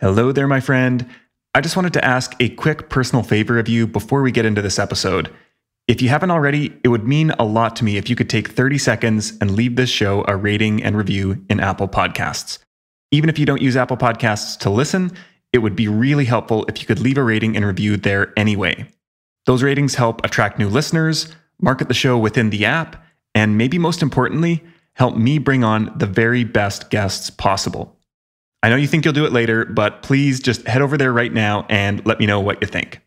Hello there, my friend. I just wanted to ask a quick personal favor of you before we get into this episode. If you haven't already, it would mean a lot to me if you could take 30 seconds and leave this show a rating and review in Apple Podcasts. Even if you don't use Apple Podcasts to listen, it would be really helpful if you could leave a rating and review there anyway. Those ratings help attract new listeners, market the show within the app, and maybe most importantly, help me bring on the very best guests possible. I know you think you'll do it later, but please just head over there right now and let me know what you think.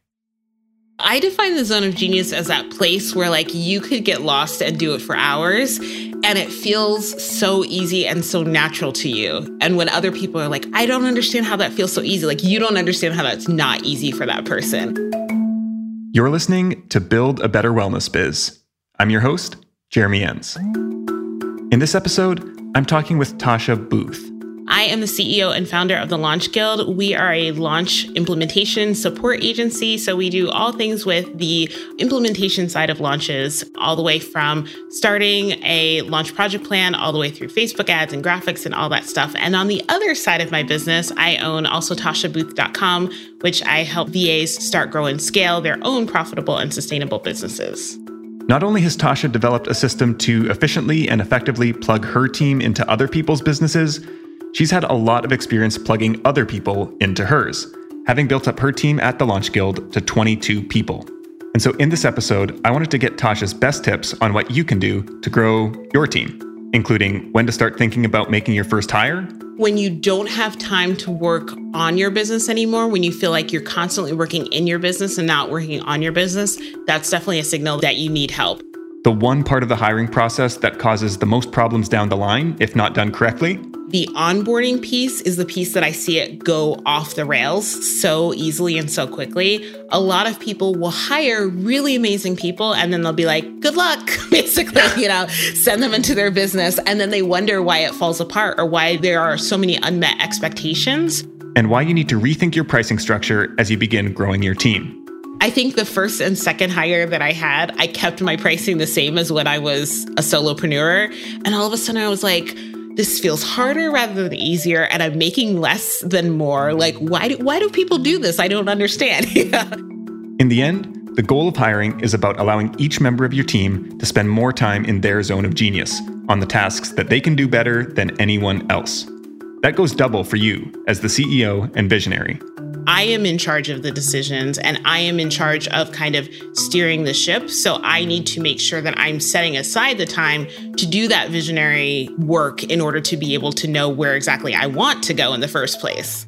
I define the zone of genius as that place where like you could get lost and do it for hours and it feels so easy and so natural to you. And when other people are like, I don't understand how that feels so easy, like you don't understand how that's not easy for that person. You're listening to Build a Better Wellness Biz. I'm your host, Jeremy Enns. In this episode, I'm talking with Tasha Booth. I am the CEO and founder of the Launch Guild. We are a launch implementation support agency. So we do all things with the implementation side of launches, all the way from starting a launch project plan, all the way through Facebook ads and graphics and all that stuff. And on the other side of my business, I own also TashaBooth.com, which I help VAs start, grow, and scale their own profitable and sustainable businesses. Not only has Tasha developed a system to efficiently and effectively plug her team into other people's businesses, She's had a lot of experience plugging other people into hers, having built up her team at the Launch Guild to 22 people. And so in this episode, I wanted to get Tasha's best tips on what you can do to grow your team, including when to start thinking about making your first hire. When you don't have time to work on your business anymore, when you feel like you're constantly working in your business and not working on your business, that's definitely a signal that you need help. The one part of the hiring process that causes the most problems down the line, if not done correctly, the onboarding piece is the piece that I see it go off the rails so easily and so quickly. A lot of people will hire really amazing people and then they'll be like, good luck, basically, you know, send them into their business. And then they wonder why it falls apart or why there are so many unmet expectations. And why you need to rethink your pricing structure as you begin growing your team. I think the first and second hire that I had, I kept my pricing the same as when I was a solopreneur. And all of a sudden I was like, this feels harder rather than easier and i'm making less than more. Like why do, why do people do this? I don't understand. In the end the goal of hiring is about allowing each member of your team to spend more time in their zone of genius on the tasks that they can do better than anyone else. That goes double for you as the ceo and visionary I am in charge of the decisions and I am in charge of kind of steering the ship. So I need to make sure that I'm setting aside the time to do that visionary work in order to be able to know where exactly I want to go in the first place.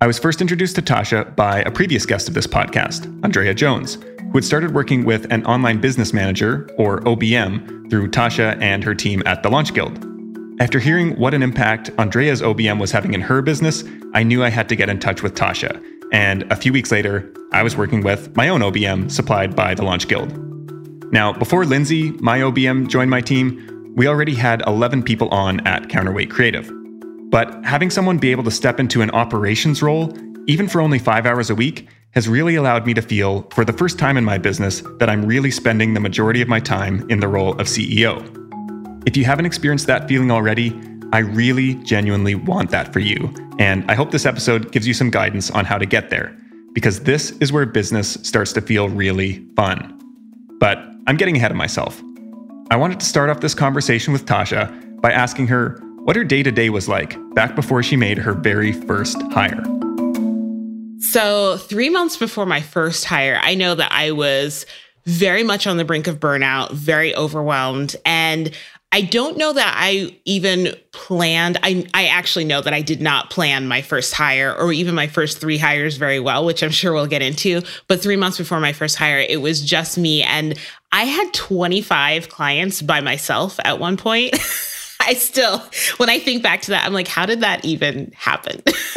I was first introduced to Tasha by a previous guest of this podcast, Andrea Jones, who had started working with an online business manager, or OBM, through Tasha and her team at the Launch Guild. After hearing what an impact Andrea's OBM was having in her business, I knew I had to get in touch with Tasha. And a few weeks later, I was working with my own OBM supplied by the Launch Guild. Now, before Lindsay, my OBM, joined my team, we already had 11 people on at Counterweight Creative. But having someone be able to step into an operations role, even for only five hours a week, has really allowed me to feel, for the first time in my business, that I'm really spending the majority of my time in the role of CEO. If you haven't experienced that feeling already, I really genuinely want that for you. And I hope this episode gives you some guidance on how to get there, because this is where business starts to feel really fun. But I'm getting ahead of myself. I wanted to start off this conversation with Tasha by asking her what her day to day was like back before she made her very first hire. So, three months before my first hire, I know that I was very much on the brink of burnout, very overwhelmed. And I don't know that I even planned. I, I actually know that I did not plan my first hire or even my first three hires very well, which I'm sure we'll get into. But three months before my first hire, it was just me. And I had 25 clients by myself at one point. I still, when I think back to that, I'm like, how did that even happen?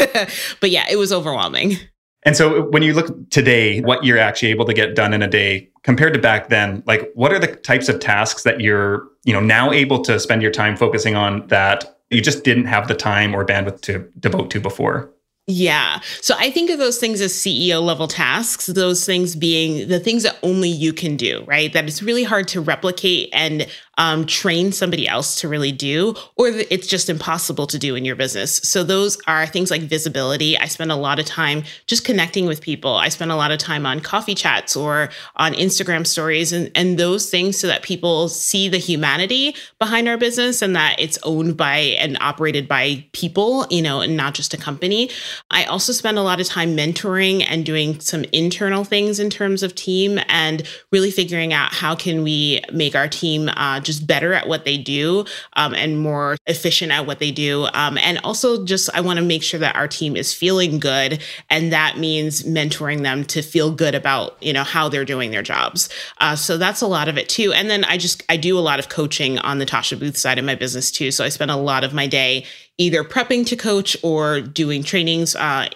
but yeah, it was overwhelming. And so when you look today, what you're actually able to get done in a day compared to back then, like what are the types of tasks that you're, you know, now able to spend your time focusing on that you just didn't have the time or bandwidth to devote to before? Yeah. So I think of those things as CEO level tasks, those things being the things that only you can do, right? That it's really hard to replicate and um, train somebody else to really do, or it's just impossible to do in your business. So those are things like visibility. I spend a lot of time just connecting with people. I spend a lot of time on coffee chats or on Instagram stories and, and those things so that people see the humanity behind our business and that it's owned by and operated by people, you know, and not just a company. I also spend a lot of time mentoring and doing some internal things in terms of team and really figuring out how can we make our team uh, just better at what they do um, and more efficient at what they do. Um, and also, just I want to make sure that our team is feeling good, and that means mentoring them to feel good about you know how they're doing their jobs. Uh, so that's a lot of it too. And then I just I do a lot of coaching on the Tasha Booth side of my business too. So I spend a lot of my day either prepping to coach or doing trainings. Uh,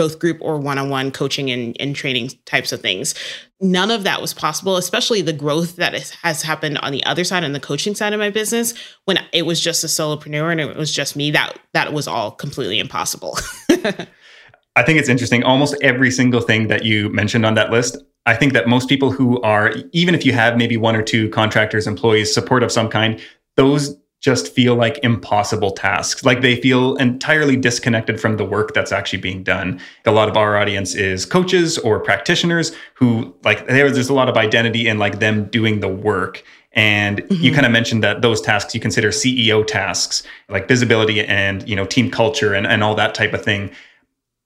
both group or one-on-one coaching and, and training types of things none of that was possible, especially the growth that has happened on the other side, on the coaching side of my business, when it was just a solopreneur and it was just me. That that was all completely impossible. I think it's interesting. Almost every single thing that you mentioned on that list, I think that most people who are, even if you have maybe one or two contractors, employees, support of some kind, those just feel like impossible tasks. Like they feel entirely disconnected from the work that's actually being done. A lot of our audience is coaches or practitioners who like there's a lot of identity in like them doing the work. And mm-hmm. you kind of mentioned that those tasks you consider CEO tasks, like visibility and you know team culture and, and all that type of thing.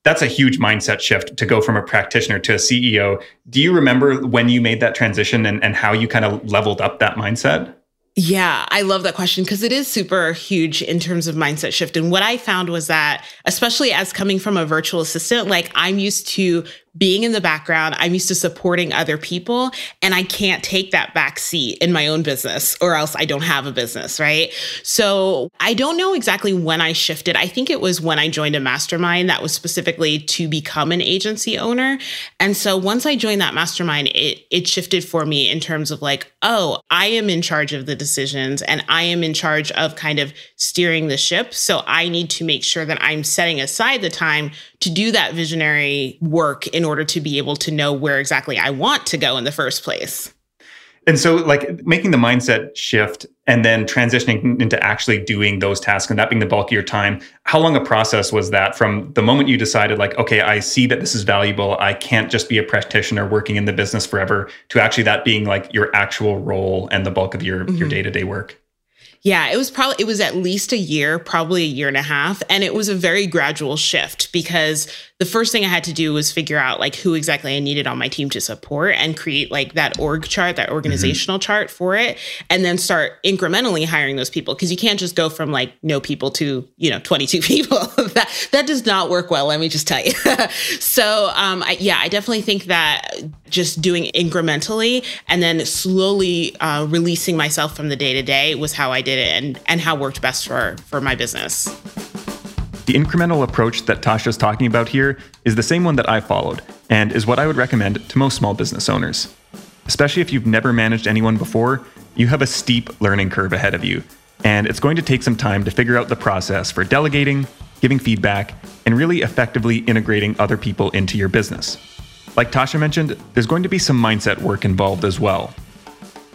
That's a huge mindset shift to go from a practitioner to a CEO. Do you remember when you made that transition and, and how you kind of leveled up that mindset? Yeah, I love that question because it is super huge in terms of mindset shift. And what I found was that, especially as coming from a virtual assistant, like I'm used to being in the background. I'm used to supporting other people and I can't take that back seat in my own business or else I don't have a business, right? So I don't know exactly when I shifted. I think it was when I joined a mastermind that was specifically to become an agency owner. And so once I joined that mastermind, it it shifted for me in terms of like, oh, I am in charge of the decisions and I am in charge of kind of steering the ship. So I need to make sure that I'm setting aside the time to do that visionary work in order to be able to know where exactly I want to go in the first place. And so, like making the mindset shift and then transitioning into actually doing those tasks and that being the bulk of your time, how long a process was that from the moment you decided, like, okay, I see that this is valuable. I can't just be a practitioner working in the business forever, to actually that being like your actual role and the bulk of your, mm-hmm. your day to day work? Yeah, it was probably it was at least a year, probably a year and a half, and it was a very gradual shift because the first thing I had to do was figure out like who exactly I needed on my team to support and create like that org chart, that organizational mm-hmm. chart for it, and then start incrementally hiring those people because you can't just go from like no people to you know 22 people. that that does not work well. Let me just tell you. so um, I, yeah, I definitely think that just doing incrementally and then slowly uh, releasing myself from the day to day was how I did it and and how worked best for for my business. The incremental approach that Tasha's talking about here is the same one that I followed, and is what I would recommend to most small business owners. Especially if you've never managed anyone before, you have a steep learning curve ahead of you, and it's going to take some time to figure out the process for delegating, giving feedback, and really effectively integrating other people into your business. Like Tasha mentioned, there's going to be some mindset work involved as well.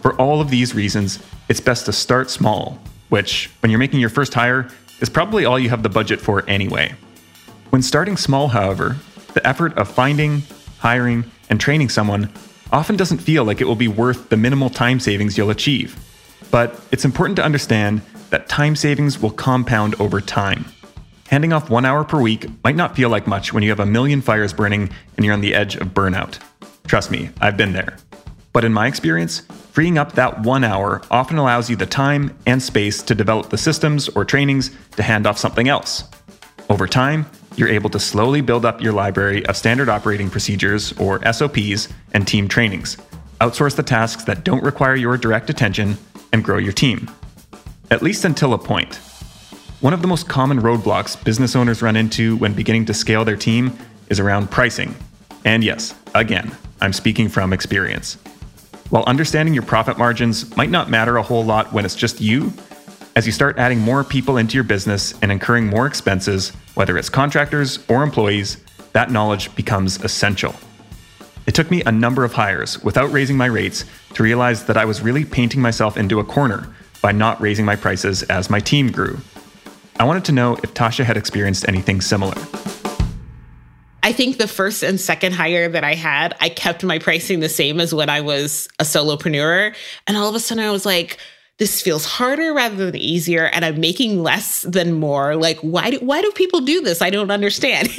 For all of these reasons, it's best to start small, which, when you're making your first hire, is probably all you have the budget for anyway. When starting small, however, the effort of finding, hiring, and training someone often doesn't feel like it will be worth the minimal time savings you'll achieve. But it's important to understand that time savings will compound over time. Handing off one hour per week might not feel like much when you have a million fires burning and you're on the edge of burnout. Trust me, I've been there. But in my experience, freeing up that one hour often allows you the time and space to develop the systems or trainings to hand off something else. Over time, you're able to slowly build up your library of standard operating procedures, or SOPs, and team trainings. Outsource the tasks that don't require your direct attention and grow your team. At least until a point. One of the most common roadblocks business owners run into when beginning to scale their team is around pricing. And yes, again, I'm speaking from experience. While understanding your profit margins might not matter a whole lot when it's just you, As you start adding more people into your business and incurring more expenses, whether it's contractors or employees, that knowledge becomes essential. It took me a number of hires without raising my rates to realize that I was really painting myself into a corner by not raising my prices as my team grew. I wanted to know if Tasha had experienced anything similar. I think the first and second hire that I had, I kept my pricing the same as when I was a solopreneur. And all of a sudden I was like, this feels harder rather than easier and i'm making less than more. Like why do why do people do this? I don't understand.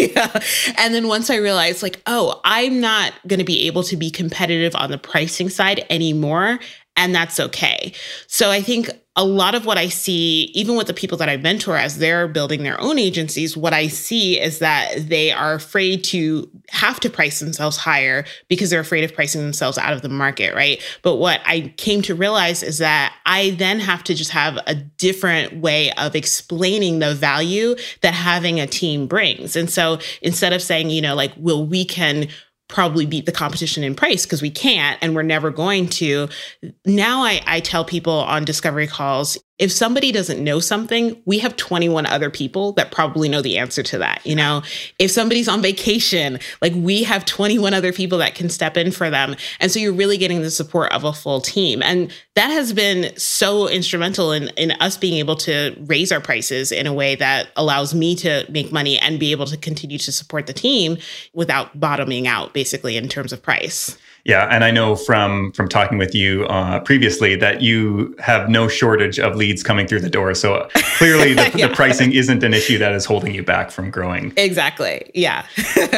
And then once i realized like oh i'm not going to be able to be competitive on the pricing side anymore and that's okay. So I think a lot of what I see, even with the people that I mentor as they're building their own agencies, what I see is that they are afraid to have to price themselves higher because they're afraid of pricing themselves out of the market, right? But what I came to realize is that I then have to just have a different way of explaining the value that having a team brings. And so instead of saying, you know, like, well, we can probably beat the competition in price because we can't and we're never going to. Now I, I tell people on discovery calls if somebody doesn't know something, we have 21 other people that probably know the answer to that. You know, if somebody's on vacation, like we have 21 other people that can step in for them. And so you're really getting the support of a full team. And that has been so instrumental in, in us being able to raise our prices in a way that allows me to make money and be able to continue to support the team without bottoming out, basically, in terms of price. Yeah, and I know from from talking with you uh, previously that you have no shortage of leads coming through the door. So clearly, the, yeah. the pricing isn't an issue that is holding you back from growing. Exactly. Yeah.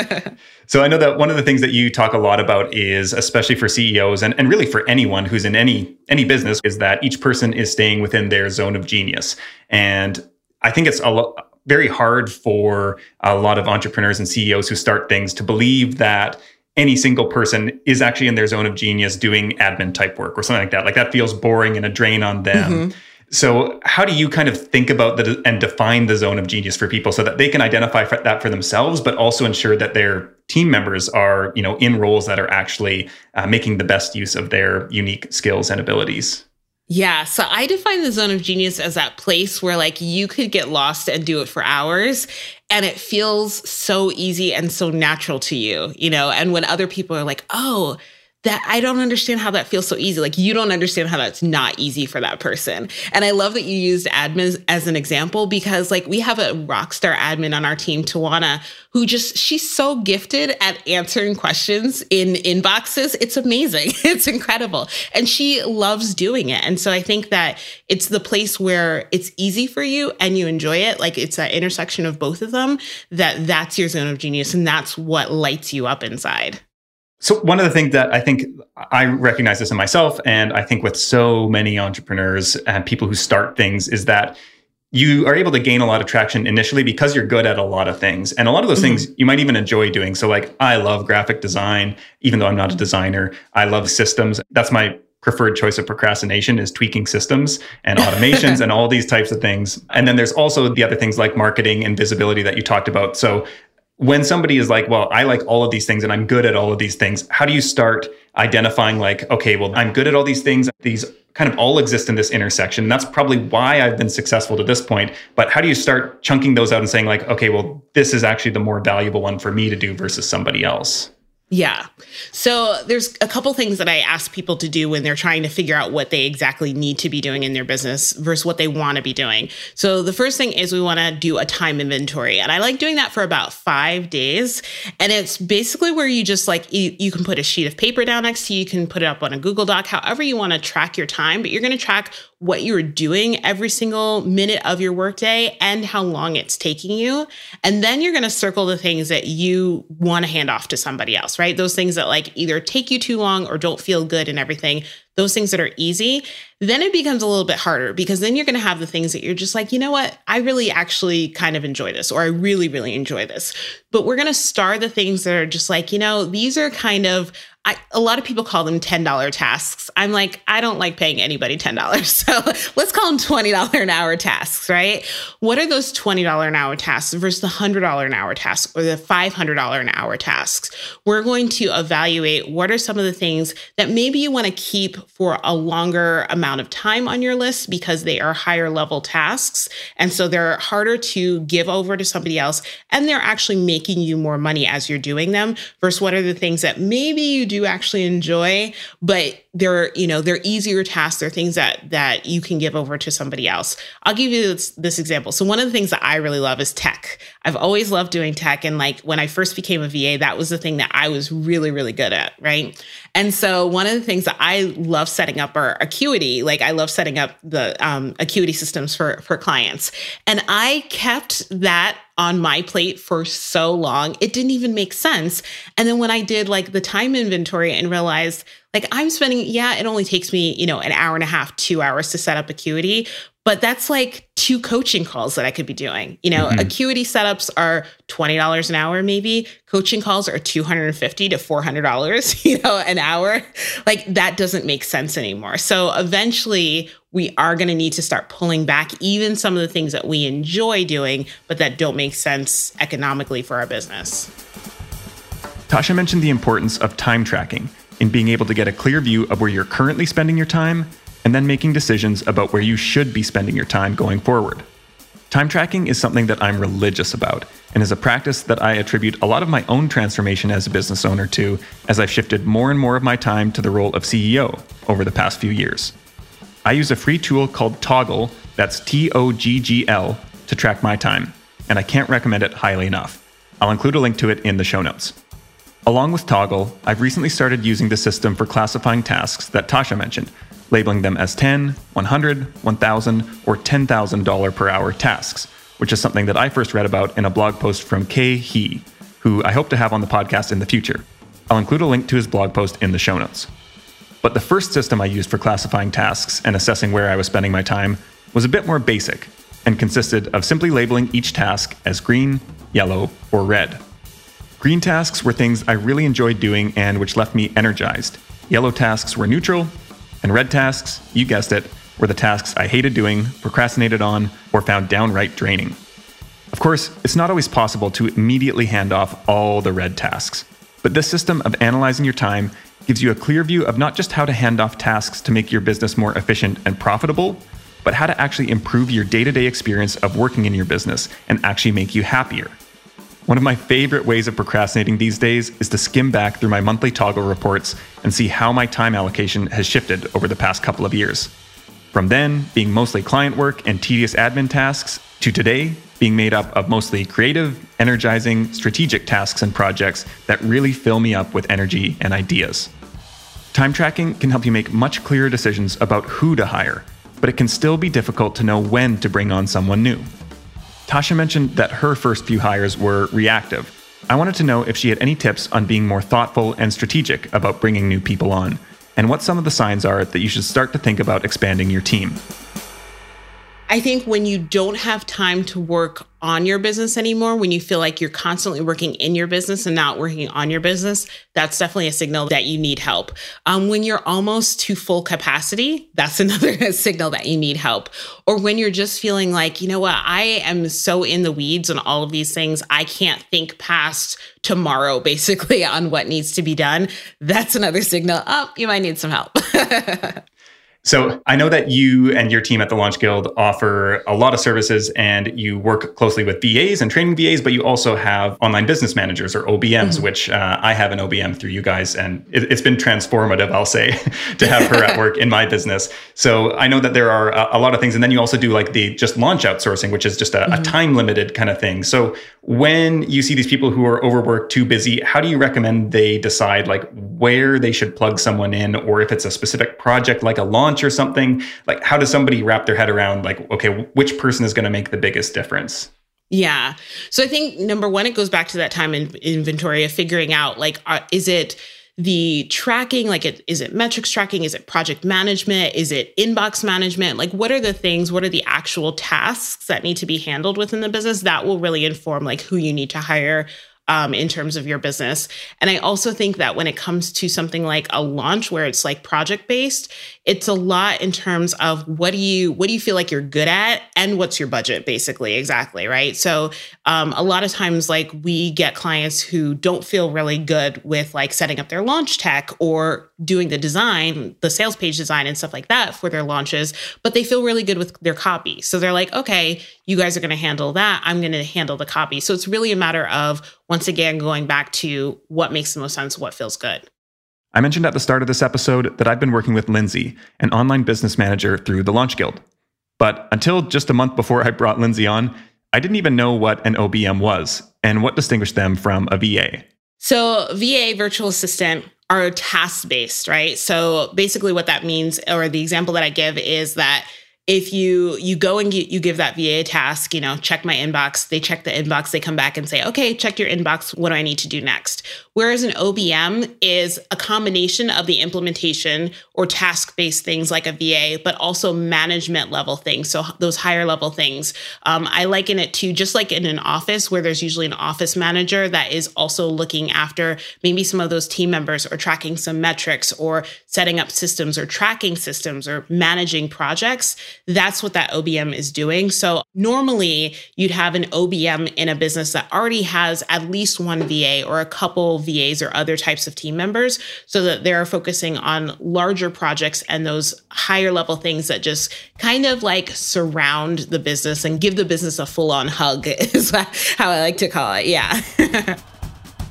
so I know that one of the things that you talk a lot about is, especially for CEOs and, and really for anyone who's in any any business, is that each person is staying within their zone of genius. And I think it's a lot very hard for a lot of entrepreneurs and CEOs who start things to believe that any single person is actually in their zone of genius doing admin type work or something like that. Like that feels boring and a drain on them. Mm-hmm. So, how do you kind of think about the and define the zone of genius for people so that they can identify that for themselves, but also ensure that their team members are, you know, in roles that are actually uh, making the best use of their unique skills and abilities? Yeah. So I define the zone of genius as that place where like you could get lost and do it for hours and it feels so easy and so natural to you, you know? And when other people are like, oh, that I don't understand how that feels so easy. Like you don't understand how that's not easy for that person. And I love that you used admins as an example because like we have a rock star admin on our team, Tawana, who just she's so gifted at answering questions in inboxes. It's amazing. It's incredible. And she loves doing it. And so I think that it's the place where it's easy for you and you enjoy it. Like it's that intersection of both of them that that's your zone of genius and that's what lights you up inside. So one of the things that I think I recognize this in myself, and I think with so many entrepreneurs and people who start things, is that you are able to gain a lot of traction initially because you're good at a lot of things. And a lot of those mm-hmm. things you might even enjoy doing. So, like, I love graphic design, even though I'm not a designer. I love systems. That's my preferred choice of procrastination is tweaking systems and automations and all these types of things. And then there's also the other things like marketing and visibility that you talked about. So when somebody is like, well, I like all of these things and I'm good at all of these things, how do you start identifying, like, okay, well, I'm good at all these things. These kind of all exist in this intersection. That's probably why I've been successful to this point. But how do you start chunking those out and saying, like, okay, well, this is actually the more valuable one for me to do versus somebody else? Yeah. So there's a couple things that I ask people to do when they're trying to figure out what they exactly need to be doing in their business versus what they want to be doing. So the first thing is we want to do a time inventory. And I like doing that for about five days. And it's basically where you just like, you, you can put a sheet of paper down next to you, you can put it up on a Google Doc, however you want to track your time, but you're going to track what you're doing every single minute of your workday and how long it's taking you. And then you're going to circle the things that you want to hand off to somebody else, right? Those things that like either take you too long or don't feel good and everything, those things that are easy. Then it becomes a little bit harder because then you're going to have the things that you're just like, you know what? I really actually kind of enjoy this or I really, really enjoy this. But we're going to star the things that are just like, you know, these are kind of, I, a lot of people call them $10 tasks. I'm like, I don't like paying anybody $10. So let's call them $20 an hour tasks, right? What are those $20 an hour tasks versus the $100 an hour tasks or the $500 an hour tasks? We're going to evaluate what are some of the things that maybe you want to keep for a longer amount of time on your list because they are higher level tasks. And so they're harder to give over to somebody else. And they're actually making you more money as you're doing them versus what are the things that maybe you do actually enjoy, but they're, you know, they're easier tasks. They're things that that you can give over to somebody else. I'll give you this, this example. So one of the things that I really love is tech. I've always loved doing tech. And like when I first became a VA, that was the thing that I was really, really good at. Right. And so one of the things that I love setting up are acuity. Like I love setting up the um, acuity systems for for clients. And I kept that on my plate for so long. It didn't even make sense. And then when I did like the time inventory and realized like I'm spending, yeah, it only takes me, you know, an hour and a half, two hours to set up Acuity, but that's like two coaching calls that I could be doing. You know, mm-hmm. Acuity setups are $20 an hour, maybe. Coaching calls are $250 to $400, you know, an hour. Like that doesn't make sense anymore. So eventually we are going to need to start pulling back even some of the things that we enjoy doing, but that don't make sense economically for our business. Tasha mentioned the importance of time tracking in being able to get a clear view of where you're currently spending your time and then making decisions about where you should be spending your time going forward. Time tracking is something that I'm religious about and is a practice that I attribute a lot of my own transformation as a business owner to as I've shifted more and more of my time to the role of CEO over the past few years. I use a free tool called Toggl, that's T O G G L, to track my time, and I can't recommend it highly enough. I'll include a link to it in the show notes. Along with Toggl, I've recently started using the system for classifying tasks that Tasha mentioned, labeling them as 10, 100, 1000, or $10,000 per hour tasks, which is something that I first read about in a blog post from Khe Hy, who I hope to have on the podcast in the future. I'll include a link to his blog post in the show notes. But the first system I used for classifying tasks and assessing where I was spending my time was a bit more basic and consisted of simply labeling each task as green, yellow, or red. Green tasks were things I really enjoyed doing and which left me energized. Yellow tasks were neutral, and red tasks, you guessed it, were the tasks I hated doing, procrastinated on, or found downright draining. Of course, it's not always possible to immediately hand off all the red tasks, but this system of analyzing your time gives you a clear view of not just how to hand off tasks to make your business more efficient and profitable, but how to actually improve your day to day experience of working in your business and actually make you happier. One of my favorite ways of procrastinating these days is to skim back through my monthly Toggl reports and see how my time allocation has shifted over the past couple of years. From then, being mostly client work and tedious admin tasks, to today, being made up of mostly creative, energizing, strategic tasks and projects that really fill me up with energy and ideas. Time tracking can help you make much clearer decisions about who to hire, but it can still be difficult to know when to bring on someone new. Tasha mentioned that her first few hires were reactive. I wanted to know if she had any tips on being more thoughtful and strategic about bringing new people on, and what some of the signs are that you should start to think about expanding your team. I think when you don't have time to work on your business anymore, when you feel like you're constantly working in your business and not working on your business, that's definitely a signal that you need help. Um, when you're almost to full capacity, that's another signal that you need help. Or when you're just feeling like, you know what, I am so in the weeds on all of these things, I can't think past tomorrow, basically, on what needs to be done. That's another signal. Oh, you might need some help. So I know that you and your team at the Launch Guild offer a lot of services and you work closely with VAs and training VAs, but you also have online business managers or OBMs, mm-hmm. which uh, I have an OBM through you guys. And it, has been transformative, I'll say, to have her at work in my business. So I know that there are a, a, lot of things. And then you also do like the just launch outsourcing, which is just a, mm-hmm. a time limited kind of thing. So when you see these people who are overworked, too busy, how do you recommend they decide like where they should plug someone in or if it's a specific project like a launch? Launch or something like how does somebody wrap their head around like okay which person is going to make the biggest difference? Yeah. So i think number one it goes back to that time in inventory of figuring out like uh, is it the tracking like it, is it metrics tracking? Is it project management? Is it inbox management? Like what are the things what are the actual tasks that need to be handled within the business that will really inform like who you need to hire um, in terms of your business. And I also think that when it comes to something like a launch where it's like project based, it's a lot in terms of what do you what do you feel like you're good at and what's your budget basically exactly right? So um, a lot of times like we get clients who don't feel really good with like setting up their launch tech or doing the design the sales page design and stuff like that for their launches but they feel really good with their copy. So they're like okay you guys are going to handle that. I'm going to handle the copy. So it's really a matter of once again going back to what makes the most sense what feels good I mentioned at the start of this episode that I've been working with Lindsay, an online business manager through the Launch Guild. But until just a month before I brought Lindsay on, I didn't even know what an OBM was and what distinguished them from a VA. So, VA virtual assistant are task based, right? So, basically, what that means, or the example that I give, is that if you you go and you, you give that VA a task, you know, check my inbox, they check the inbox, they come back and say, okay, check your inbox. What do I need to do next? Whereas an OBM is a combination of the implementation or task based things like a VA, but also management level things. So those higher level things. Um, I liken it to just like in an office where there's usually an office manager that is also looking after maybe some of those team members or tracking some metrics or setting up systems or tracking systems or managing projects. That's what that OBM is doing. So normally you'd have an OBM in a business that already has at least one VA or a couple VAs or other types of team members so that they're focusing on larger projects and those higher level things that just kind of like surround the business and give the business a full on hug, is how I like to call it. Yeah.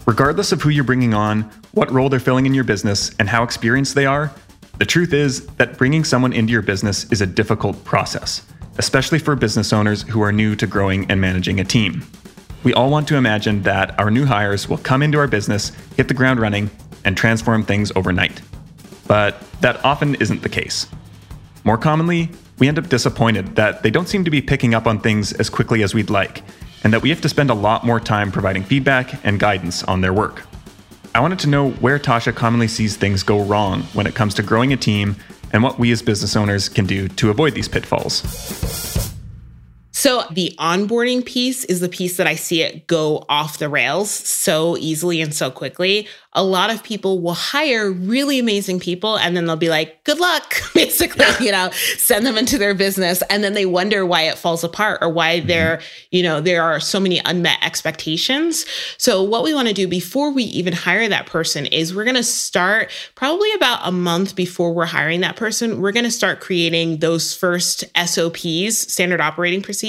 Regardless of who you're bringing on, what role they're filling in your business, and how experienced they are, the truth is that bringing someone into your business is a difficult process, especially for business owners who are new to growing and managing a team. We all want to imagine that our new hires will come into our business, hit the ground running, and transform things overnight. But that often isn't the case. More commonly, we end up disappointed that they don't seem to be picking up on things as quickly as we'd like, and that we have to spend a lot more time providing feedback and guidance on their work. I wanted to know where Tasha commonly sees things go wrong when it comes to growing a team and what we as business owners can do to avoid these pitfalls. So the onboarding piece is the piece that I see it go off the rails so easily and so quickly a lot of people will hire really amazing people and then they'll be like, good luck, basically, you know, send them into their business. And then they wonder why it falls apart or why mm-hmm. there, you know, there are so many unmet expectations. So what we want to do before we even hire that person is we're going to start probably about a month before we're hiring that person. We're going to start creating those first SOPs, standard operating procedures,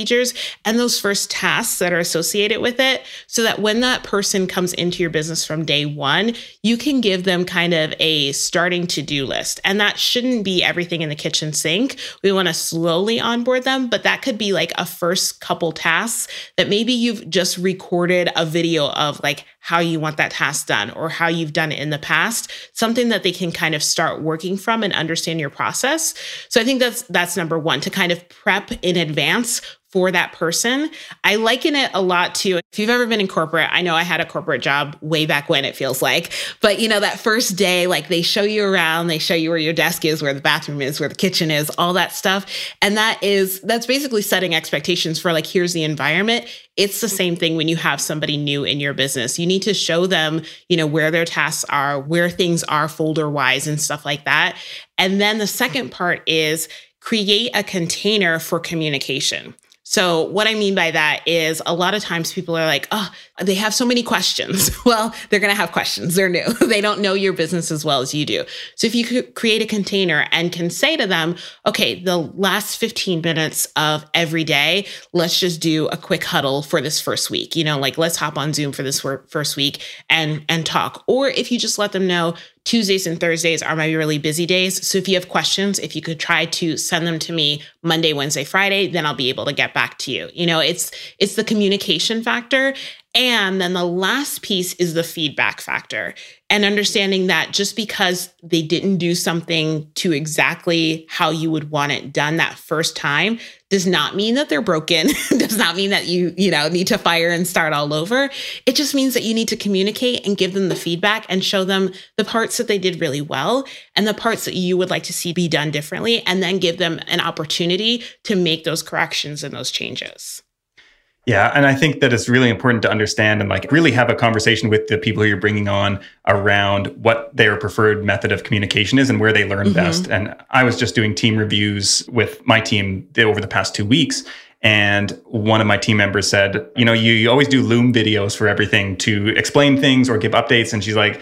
and those first tasks that are associated with it so that when that person comes into your business from day one, you can give them kind of a starting to do list. And that shouldn't be everything in the kitchen sink. We want to slowly onboard them, but that could be like a first couple tasks that maybe you've just recorded a video of like how you want that task done or how you've done it in the past, something that they can kind of start working from and understand your process. So I think that's that's number 1 to kind of prep in advance for that person. I liken it a lot to if you've ever been in corporate, I know I had a corporate job way back when it feels like, but you know, that first day, like they show you around, they show you where your desk is, where the bathroom is, where the kitchen is, all that stuff. And that is, that's basically setting expectations for like, here's the environment. It's the same thing when you have somebody new in your business. You need to show them, you know, where their tasks are, where things are folder wise and stuff like that. And then the second part is, create a container for communication. So, what I mean by that is a lot of times people are like, oh, they have so many questions. well, they're going to have questions. They're new. they don't know your business as well as you do. So, if you create a container and can say to them, okay, the last 15 minutes of every day, let's just do a quick huddle for this first week. You know, like let's hop on Zoom for this first week and and talk. Or if you just let them know, Tuesdays and Thursdays are my really busy days. So if you have questions, if you could try to send them to me Monday, Wednesday, Friday, then I'll be able to get back to you. You know, it's it's the communication factor and then the last piece is the feedback factor and understanding that just because they didn't do something to exactly how you would want it done that first time does not mean that they're broken, does not mean that you, you know, need to fire and start all over. It just means that you need to communicate and give them the feedback and show them the parts that they did really well and the parts that you would like to see be done differently and then give them an opportunity to make those corrections and those changes. Yeah, and I think that it's really important to understand and like really have a conversation with the people who you're bringing on around what their preferred method of communication is and where they learn mm-hmm. best. And I was just doing team reviews with my team over the past 2 weeks and one of my team members said, "You know, you, you always do Loom videos for everything to explain things or give updates." And she's like,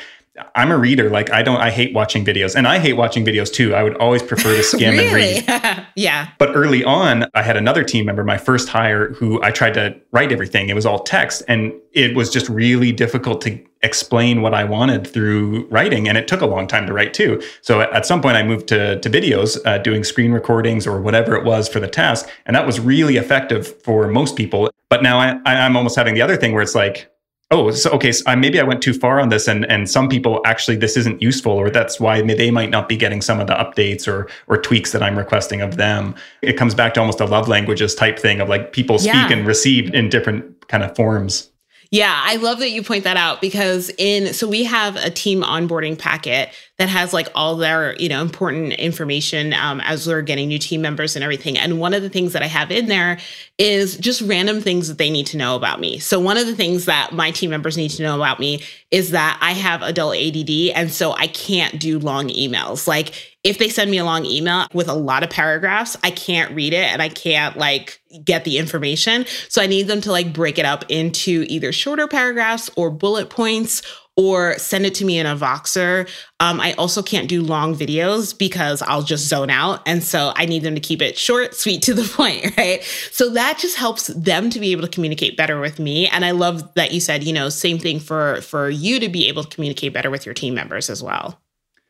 I'm a reader. Like I don't, I hate watching videos and I hate watching videos too. I would always prefer to skim really? and read. yeah. But early on, I had another team member, my first hire, who I tried to write everything. It was all text and it was just really difficult to explain what I wanted through writing. And it took a long time to write too. So at some point I moved to, to videos, uh, doing screen recordings or whatever it was for the task. And that was really effective for most people. But now I, I'm almost having the other thing where it's like, oh, so okay, so uh, maybe I went too far on this, and and some people actually this isn't useful, or that's why they might not be getting some of the updates or or tweaks that I'm requesting of them. It comes back to almost a love languages type thing of like people speak yeah. and receive in different kind of forms. Yeah, I love that you point that out because in so we have a team onboarding packet that has like all their you know important information um, as we're getting new team members and everything. And one of the things that I have in there is just random things that they need to know about me. So one of the things that my team members need to know about me is that I have adult ADD, and so I can't do long emails. Like if they send me a long email with a lot of paragraphs, I can't read it and I can't like get the information. So I need them to like break it up into either shorter paragraphs or bullet points or send it to me in a Voxer. Um, I also can't do long videos because I'll just zone out. And so I need them to keep it short, sweet, to the point, right? So that just helps them to be able to communicate better with me. And I love that you said, you know, same thing for for you to be able to communicate better with your team members as well.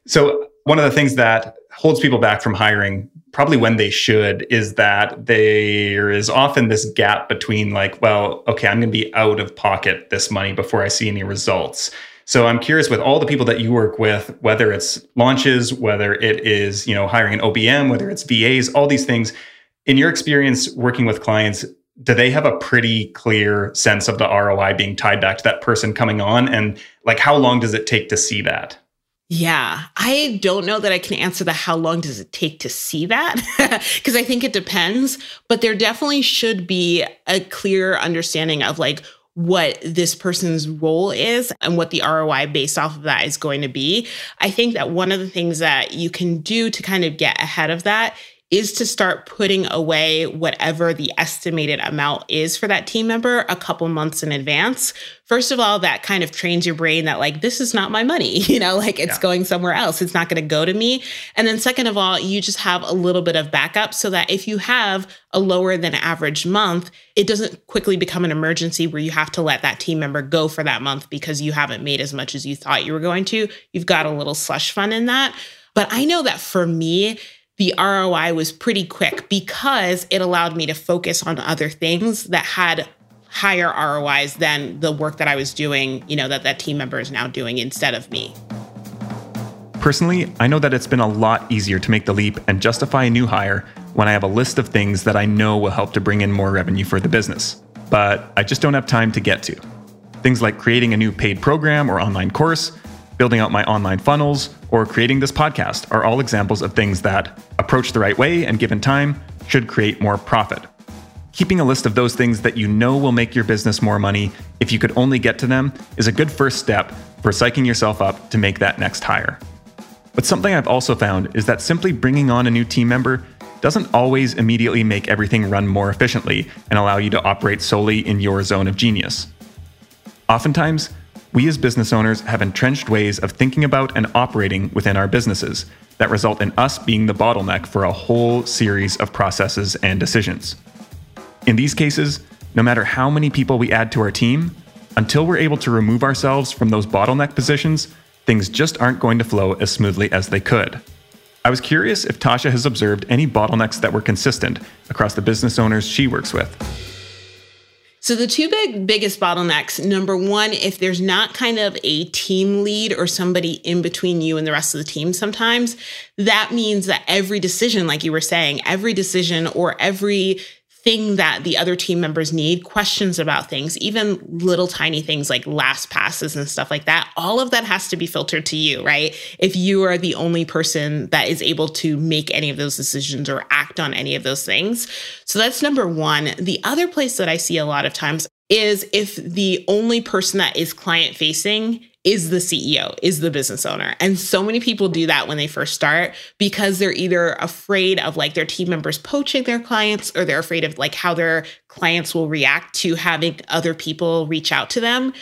So one of the things that holds people back from hiring probably when they should is that there is often this gap between like well okay i'm going to be out of pocket this money before i see any results. So i'm curious with all the people that you work with whether it's launches whether it is you know hiring an obm whether it's vas all these things in your experience working with clients do they have a pretty clear sense of the roi being tied back to that person coming on? And like how long does it take to see that yeah, I don't know that I can answer the how long does it take to see that because I think it depends, but there definitely should be a clear understanding of like what this person's role is and what the ROI based off of that is going to be. I think that one of the things that you can do to kind of get ahead of that is to start putting away whatever the estimated amount is for that team member a couple months in advance. First of all, that kind of trains your brain that, like, this is not my money, you know, like it's yeah. going somewhere else. It's not going to go to me. And then, second of all, you just have a little bit of backup so that if you have a lower than average month, it doesn't quickly become an emergency where you have to let that team member go for that month because you haven't made as much as you thought you were going to. You've got a little slush fund in that. But I know that for me, the ROI was pretty quick because it allowed me to focus on other things that had higher ROIs than the work that I was doing, you know, that that team member is now doing instead of me. Personally, I know that it's been a lot easier to make the leap and justify a new hire when I have a list of things that I know will help to bring in more revenue for the business. But I just don't have time to get to. Things like creating a new paid program or online course, building out my online funnels, or creating this podcast are all examples of things that, approached the right way and given time, should create more profit. Keeping a list of those things that you know will make your business more money if you could only get to them is a good first step for psyching yourself up to make that next hire. But something I've also found is that simply bringing on a new team member doesn't always immediately make everything run more efficiently and allow you to operate solely in your zone of genius. Oftentimes, we as business owners have entrenched ways of thinking about and operating within our businesses that result in us being the bottleneck for a whole series of processes and decisions. In these cases, no matter how many people we add to our team, until we're able to remove ourselves from those bottleneck positions, things just aren't going to flow as smoothly as they could. I was curious if Tasha has observed any bottlenecks that were consistent across the business owners she works with. So the two big biggest bottlenecks, number one, if there's not kind of a team lead or somebody in between you and the rest of the team sometimes, that means that every decision, like you were saying, every decision or every thing that the other team members need, questions about things, even little tiny things like last passes and stuff like that, all of that has to be filtered to you, right? If you are the only person that is able to make any of those decisions or act on any of those things. So that's number one. The other place that I see a lot of times is if the only person that is client facing is the CEO, is the business owner. And so many people do that when they first start because they're either afraid of like their team members poaching their clients or they're afraid of like how their clients will react to having other people reach out to them.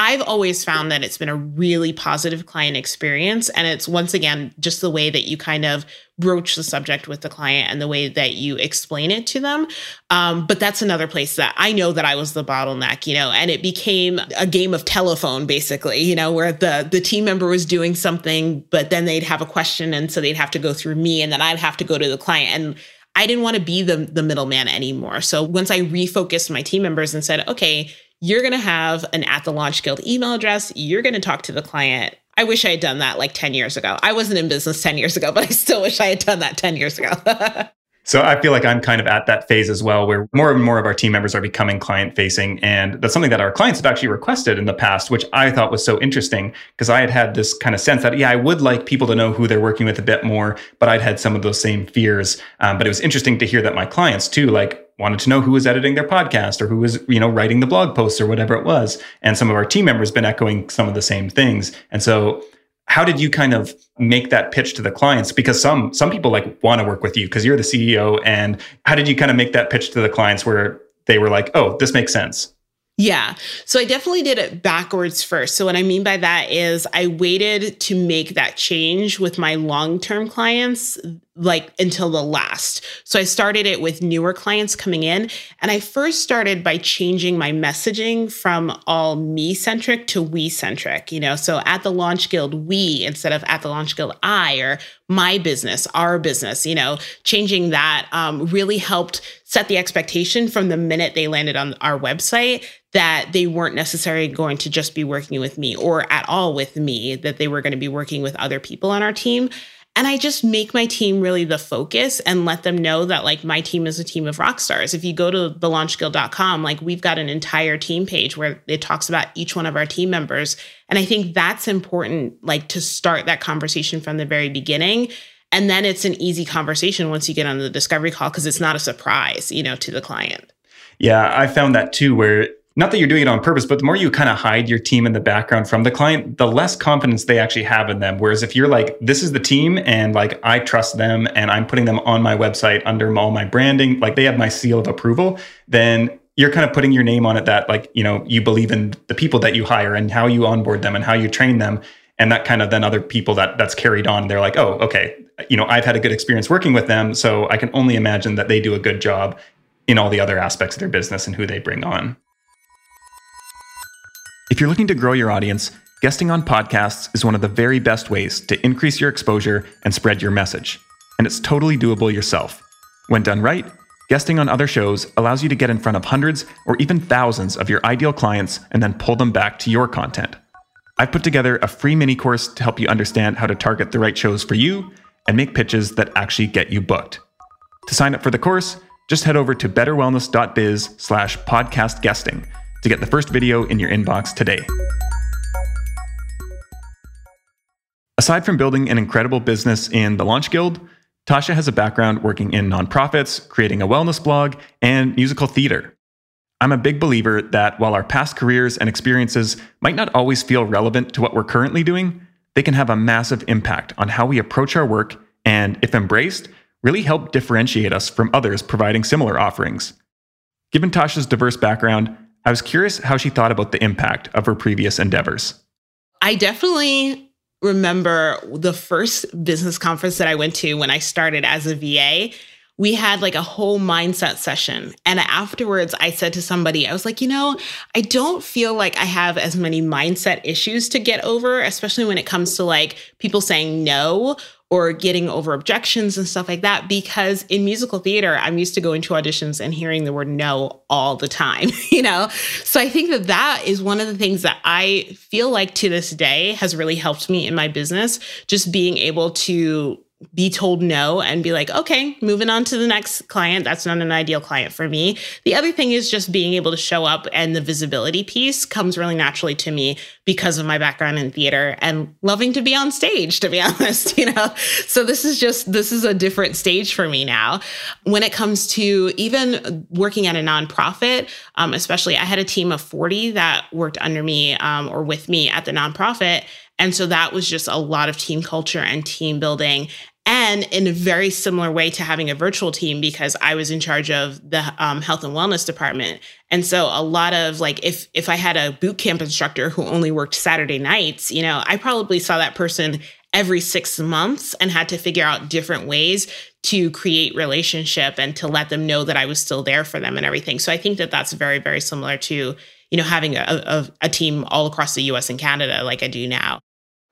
I've always found that it's been a really positive client experience. And it's once again just the way that you kind of broach the subject with the client and the way that you explain it to them. Um, but that's another place that I know that I was the bottleneck, you know, and it became a game of telephone basically, you know, where the the team member was doing something, but then they'd have a question, and so they'd have to go through me, and then I'd have to go to the client and. I didn't want to be the the middleman anymore. So once I refocused my team members and said, okay, you're going to have an at the launch guild email address. You're going to talk to the client. I wish I had done that like 10 years ago. I wasn't in business 10 years ago, but I still wish I had done that 10 years ago. So I feel like I'm kind of at that phase as well, where more and more of our team members are becoming client facing. And that's something that our clients have actually requested in the past, which I thought was so interesting because I had had this kind of sense that, yeah, I would like people to know who they're working with a bit more, but I'd had some of those same fears. Um, but it was interesting to hear that my clients too, like, wanted to know who was editing their podcast or who was you know writing the blog posts or whatever it was. And some of our team members been echoing some of the same things. And so how did you kind of make that pitch to the clients? Because some some people like want to work with you because you're the ceo and how did you kind of make that pitch to the clients where they were like oh this makes sense yeah. So I definitely did it backwards first. So what I mean by that is I waited to make that change with my long-term clients like until the last. So I started it with newer clients coming in and I first started by changing my messaging from all me centric to we centric, you know. So at the Launch Guild we instead of at the Launch Guild I or my business, our business, you know, changing that um, really helped set the expectation from the minute they landed on our website that they weren't necessarily going to just be working with me or at all with me, that they were going to be working with other people on our team. And I just make my team really the focus and let them know that like my team is a team of rock stars. If you go to thelaunchguild.com, like we've got an entire team page where it talks about each one of our team members. And I think that's important, like to start that conversation from the very beginning. And then it's an easy conversation once you get on the discovery call because it's not a surprise, you know, to the client. Yeah, I found that too, where not that you're doing it on purpose, but the more you kind of hide your team in the background from the client, the less confidence they actually have in them. Whereas if you're like, this is the team and like I trust them and I'm putting them on my website under all my branding, like they have my seal of approval, then you're kind of putting your name on it that like, you know, you believe in the people that you hire and how you onboard them and how you train them. And that kind of then other people that that's carried on, they're like, oh, okay, you know, I've had a good experience working with them. So I can only imagine that they do a good job in all the other aspects of their business and who they bring on. If you're looking to grow your audience, guesting on podcasts is one of the very best ways to increase your exposure and spread your message. And it's totally doable yourself. When done right, guesting on other shows allows you to get in front of hundreds or even thousands of your ideal clients and then pull them back to your content. I've put together a free mini course to help you understand how to target the right shows for you and make pitches that actually get you booked. To sign up for the course, just head over to betterwellness.biz slash podcast guesting to get the first video in your inbox today. Aside from building an incredible business in the Launch Guild, Tasha has a background working in nonprofits, creating a wellness blog, and musical theater. I'm a big believer that while our past careers and experiences might not always feel relevant to what we're currently doing, they can have a massive impact on how we approach our work and, if embraced, really help differentiate us from others providing similar offerings. Given Tasha's diverse background, I was curious how she thought about the impact of her previous endeavors. I definitely remember the first business conference that I went to when I started as a VA. We had like a whole mindset session. And afterwards, I said to somebody, I was like, you know, I don't feel like I have as many mindset issues to get over, especially when it comes to like people saying no or getting over objections and stuff like that because in musical theater i'm used to going to auditions and hearing the word no all the time you know? So i think that that is one of the things that i feel like to this day has really helped me in my business just being able to be told no and be like, okay, moving on to the next client. That's not an ideal client for me. The other thing is just being able to show up and the visibility piece comes really naturally to me because of my background in theater and loving to be on stage, to be honest, you know? So this is just, this is a different stage for me now. When it comes to even working at a nonprofit, um, especially I had a team of 40 that worked under me um, or with me at the nonprofit. And so that was just a lot of team culture and team building. And in a very similar way to having a virtual team, because I was in charge of the um, health and wellness department. And so a lot of like, if if I had a boot camp instructor who only worked Saturday nights, you know, I probably saw that person every six months and had to figure out different ways to create relationship and to let them know that I was still there for them and everything. So I think that that's very, very similar to, you know, having a, a, a team all across the US and Canada like I do now.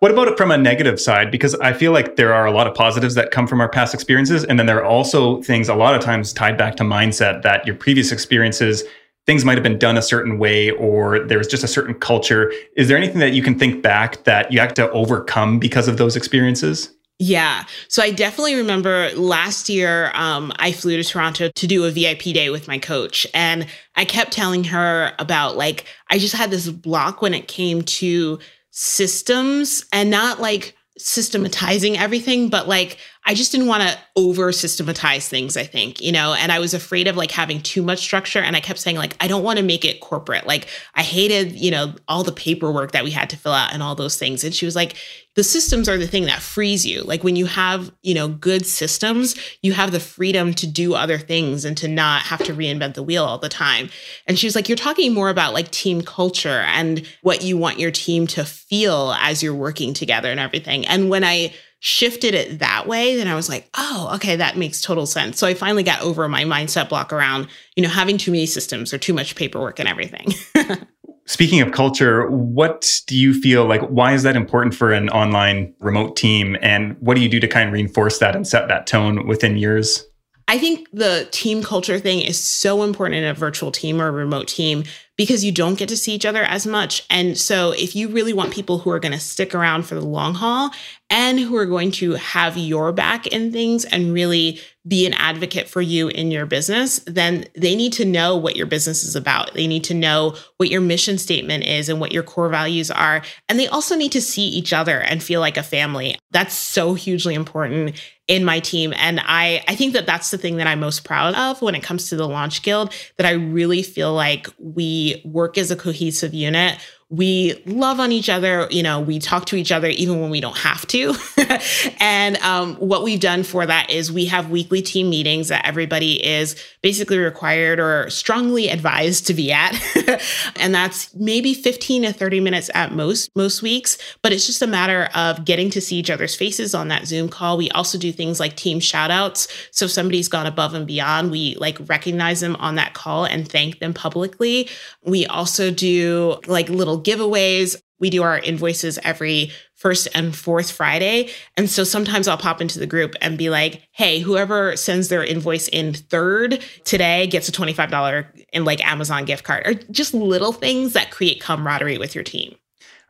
What about it from a negative side? Because I feel like there are a lot of positives that come from our past experiences. And then there are also things a lot of times tied back to mindset that your previous experiences, things might have been done a certain way or there was just a certain culture. Is there anything that you can think back that you have to overcome because of those experiences? Yeah. So I definitely remember last year, um, I flew to Toronto to do a VIP day with my coach. And I kept telling her about like, I just had this block when it came to systems and not like systematizing everything, but like I just didn't want to over systematize things, I think, you know, and I was afraid of like having too much structure. And I kept saying, like, I don't want to make it corporate. Like, I hated, you know, all the paperwork that we had to fill out and all those things. And she was like, the systems are the thing that frees you. Like, when you have, you know, good systems, you have the freedom to do other things and to not have to reinvent the wheel all the time. And she was like, you're talking more about like team culture and what you want your team to feel as you're working together and everything. And when I, shifted it that way, then I was like, oh, okay, that makes total sense. So I finally got over my mindset block around, you know, having too many systems or too much paperwork and everything. Speaking of culture, what do you feel like? Why is that important for an online remote team? And what do you do to kind of reinforce that and set that tone within yours? I think the team culture thing is so important in a virtual team or a remote team because you don't get to see each other as much. And so, if you really want people who are going to stick around for the long haul and who are going to have your back in things and really be an advocate for you in your business, then they need to know what your business is about. They need to know what your mission statement is and what your core values are. And they also need to see each other and feel like a family. That's so hugely important in my team. And I, I think that that's the thing that I'm most proud of when it comes to the Launch Guild, that I really feel like we work as a cohesive unit we love on each other you know we talk to each other even when we don't have to. And um, what we've done for that is we have weekly team meetings that everybody is basically required or strongly advised to be at. And that's maybe 15 to 30 minutes at most most weeks. But it's just a matter of getting to see each other's faces on that zoom call. We also do things like team shout outs so if somebody's gone above and beyond we like recognize them on that call and thank them publicly. We also do like little giveaways. We do our invoices every first and fourth Friday. And so sometimes I'll pop into the group and be like, hey, whoever sends their invoice in third today gets a $25 in like Amazon gift card or just little things that create camaraderie with your team.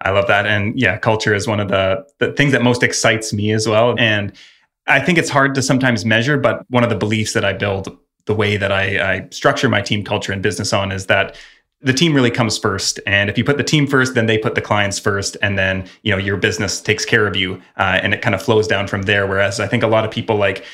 I love that. And yeah, culture is one of the, the things that most excites me as well. And I think it's hard to sometimes measure, but one of the beliefs that I build the way that I, I structure my team culture and business on is that the team really comes first. And if you put the team first then they put the clients first. And then you know your business takes care of you uh, and it kind of flows down from there. Whereas i think a lot of people like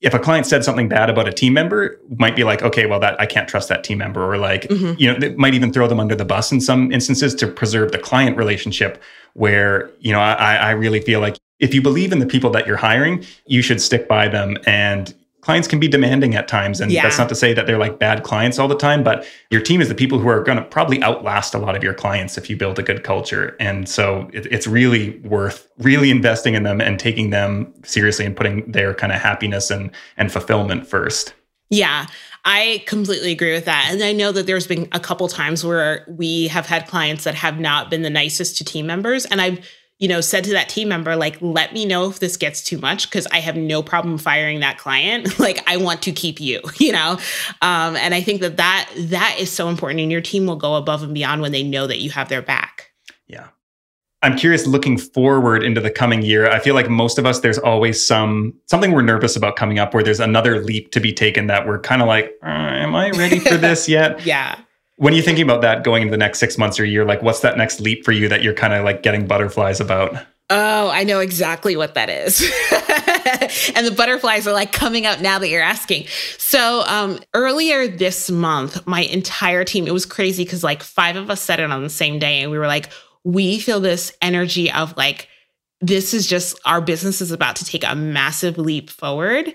if a client said something bad about a team member might be like okay well that i can't trust that team member. Or like mm-hmm. you know it might even throw them under the bus in some instances to preserve the client relationship where you know i, I really feel like if you believe in the people that you're hiring you should stick by them. And clients can be demanding at times and yeah. that's not to say that they're like bad clients all the time but your team is the people who are going to probably outlast a lot of your clients if you build a good culture and so it, it's really worth really investing in them and taking them seriously and putting their kind of happiness and and fulfillment first yeah I completely agree with that. And I know that there's been a couple times where we have had clients that have not been the nicest to team members. And I've you know, said to that team member, like, let me know if this gets too much because I have no problem firing that client. like, I want to keep you, you know? Um, and I think that, that that is so important. And your team will go above and beyond when they know that you have their back. Yeah. I'm curious looking forward into the coming year. I feel like most of us, there's always some something we're nervous about coming up where there's another leap to be taken that we're kind of like, uh, am I ready for this yet? yeah. When you're thinking about that going into the next six months or year, like what's that next leap for you that you're kind of like getting butterflies about? Oh, I know exactly what that is. and the butterflies are like coming up now that you're asking. So, um, earlier this month, my entire team, it was crazy because like five of us said it on the same day, and we were like, we feel this energy of like, this is just our business is about to take a massive leap forward.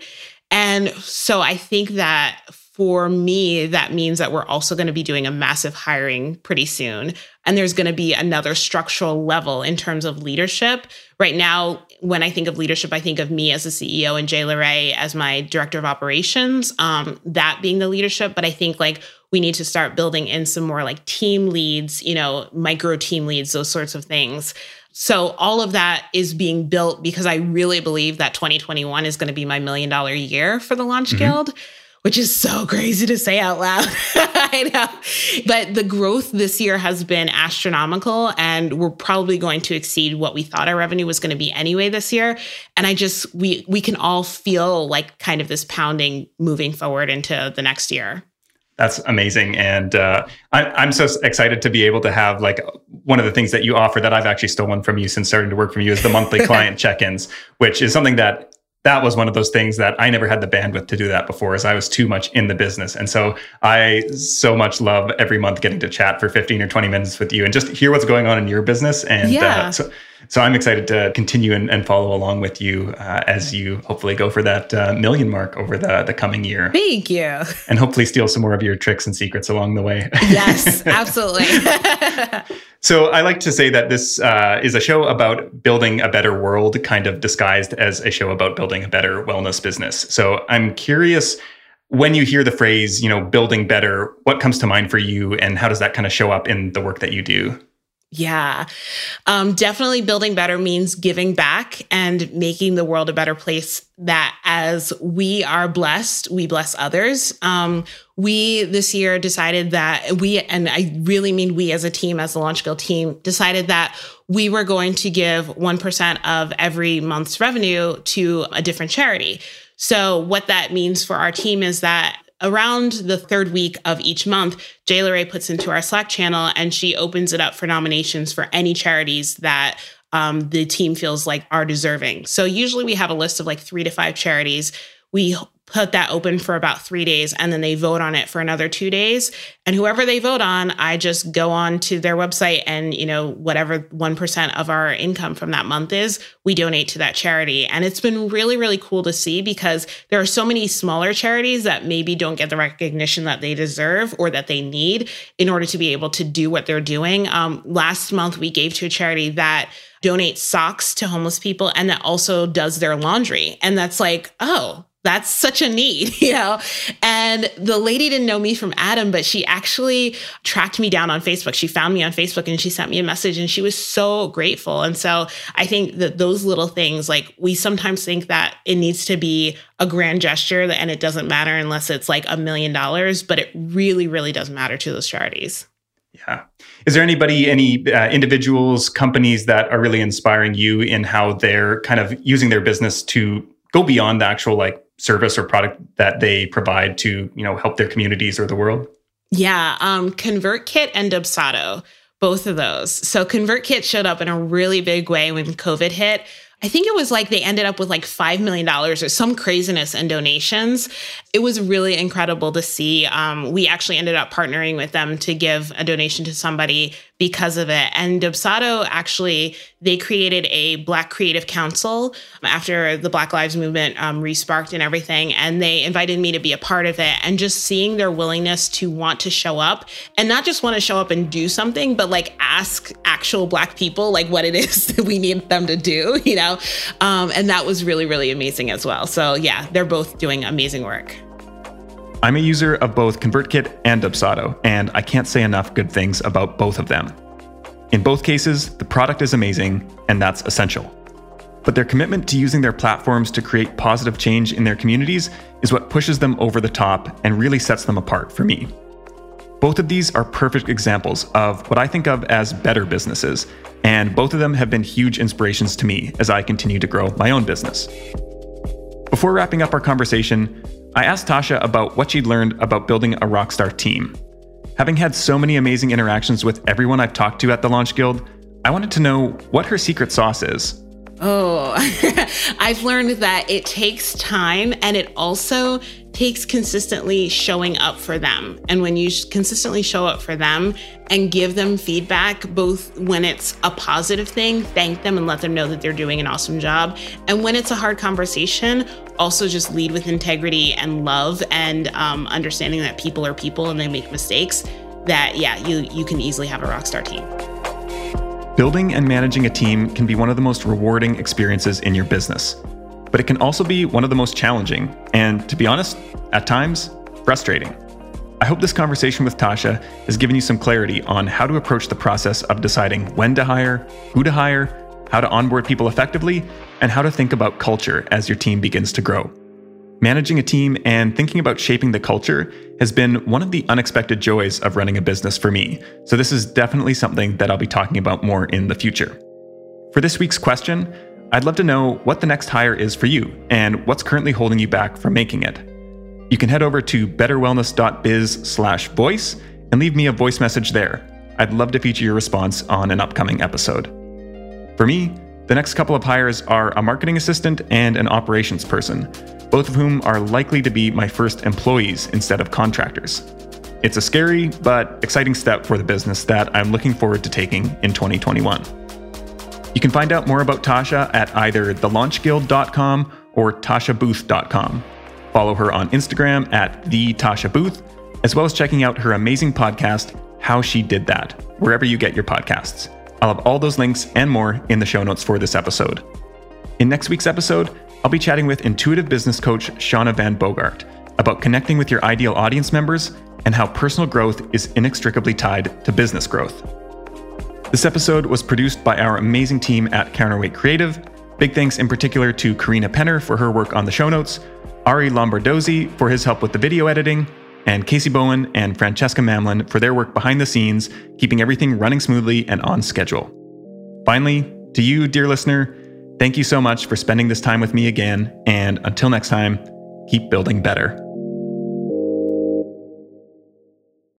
And so I think that for me, that means that we're also going to be doing a massive hiring pretty soon. And there's going to be another structural level in terms of leadership. Right now, when I think of leadership, I think of me as a CEO and Jay Leray as my director of operations, um, that being the leadership. But I think like we need to start building in some more like team leads, you know, micro team leads, those sorts of things. So all of that is being built because I really believe that 2021 is going to be my million dollar year for the Launch mm-hmm. Guild which is so crazy to say out loud. I know. But the growth this year has been astronomical, and we're probably going to exceed what we thought our revenue was going to be anyway this year. And I just, we, we can all feel like kind of this pounding moving forward into the next year. That's amazing. And uh, I, am so excited to be able to have like one of the things that you offer that I've actually stolen from you since starting to work from you is the monthly client check ins, which is something that that was one of those things that I never had the bandwidth to do that before as I was too much in the business. And so I so much love every month getting to chat for 15 or 20 minutes with you and just hear what's going on in your business. And uh, yeah. uh, so, so I'm excited to continue and, and follow along with you uh, as you hopefully go for that uh, million mark over the, the coming year. Thank you. And hopefully steal some more of your tricks and secrets along the way. Yes, absolutely. So I like to say that this uh, is a show about building a better world, kind of disguised as a show about building a better wellness business. So I'm curious when you hear the phrase, you know, building better, what comes to mind for you and how does that kind of show up in the work that you do? Yeah. Um, definitely building better means giving back and making the world a better place that as we are blessed, we bless others. Um, we this year decided that we, and I really mean we as a team, as the Launch Guild team, decided that we were going to give 1% of every month's revenue to a different charity. So, what that means for our team is that around the third week of each month, Jay Leray puts into our Slack channel and she opens it up for nominations for any charities that um, the team feels like are deserving. So usually we have a list of like three to five charities. We put that open for about three days and then they vote on it for another two days. And whoever they vote on i just go on to their website and you know whatever 1% of our income from that month is we donate to that charity. And it's been really really cool to see because there are so many smaller charities that maybe don't get the recognition that they deserve or that they need in order to be able to do what they're doing. Um, last month we gave to a charity that donates socks to homeless people and that also does their laundry. And that's like oh that's such a need, you know? And the lady didn't know me from Adam, but she actually tracked me down on Facebook. She found me on Facebook and she sent me a message and she was so grateful. And so I think that those little things, like we sometimes think that it needs to be a grand gesture and it doesn't matter unless it's like a million dollars, but it really, really does matter to those charities. Yeah. Is there anybody, any uh, individuals, companies that are really inspiring you in how they're kind of using their business to go beyond the actual like service or product that they provide to you know help their communities or the world? Yeah, um, ConvertKit and Dubsado, both of those. So ConvertKit showed up in a really big way when COVID hit. I think it was like they ended up with like $5 million or some craziness in donations. It was really incredible to see. Um, we actually ended up partnering with them to give a donation to somebody because of it. And Dubsado actually, they created a Black Creative Council after the Black Lives Movement um, resparked and everything. And they invited me to be a part of it. And just seeing their willingness to want to show up and not just want to show up and do something, but like ask actual Black people like what it is that we need them to do, you know? Um, and that was really, really amazing as well. So yeah, they're both doing amazing work. I'm a user of both ConvertKit and Dubsado, and I can't say enough good things about both of them. In both cases, the product is amazing, and that's essential. But their commitment to using their platforms to create positive change in their communities is what pushes them over the top and really sets them apart for me. Both of these are perfect examples of what I think of as better businesses, and both of them have been huge inspirations to me as I continue to grow my own business. Before wrapping up our conversation, I asked Tasha about what she'd learned about building a rockstar team. Having had so many amazing interactions with everyone I've talked to at the Launch Guild, I wanted to know what her secret sauce is. Oh, I've learned that it takes time and it also takes consistently showing up for them. And when you consistently show up for them and give them feedback, both when it's a positive thing, thank them and let them know that they're doing an awesome job. And when it's a hard conversation, also just lead with integrity and love and um, understanding that people are people and they make mistakes. That, yeah, you, you can easily have a rock star team. Building and managing a team can be one of the most rewarding experiences in your business, but it can also be one of the most challenging and, to be honest, at times, frustrating. I hope this conversation with Tasha has given you some clarity on how to approach the process of deciding when to hire, who to hire, how to onboard people effectively, and how to think about culture as your team begins to grow. Managing a team and thinking about shaping the culture has been one of the unexpected joys of running a business for me, so this is definitely something that I'll be talking about more in the future. For this week's question, I'd love to know what the next hire is for you and what's currently holding you back from making it. You can head over to betterwellness.biz/voice and leave me a voice message there. I'd love to feature your response on an upcoming episode. For me, the next couple of hires are a marketing assistant and an operations person, both of whom are likely to be my first employees instead of contractors. It's a scary but exciting step for the business that I'm looking forward to taking in 2021. You can find out more about Tasha at either thelaunchguild.com or tashabooth.com. Follow her on Instagram at the Tasha Booth, as well as checking out her amazing podcast, How She Did That, wherever you get your podcasts. I'll have all those links and more in the show notes for this episode. In next week's episode, I'll be chatting with intuitive business coach Shauna Van Bogart about connecting with your ideal audience members and how personal growth is inextricably tied to business growth. This episode was produced by our amazing team at Counterweight Creative. Big thanks in particular to Karina Penner for her work on the show notes, Ari Lombardozzi for his help with the video editing, and Casey Bowen and Francesca Mamlin for their work behind the scenes, keeping everything running smoothly and on schedule. Finally, to you, dear listener, thank you so much for spending this time with me again, and until next time, keep building better.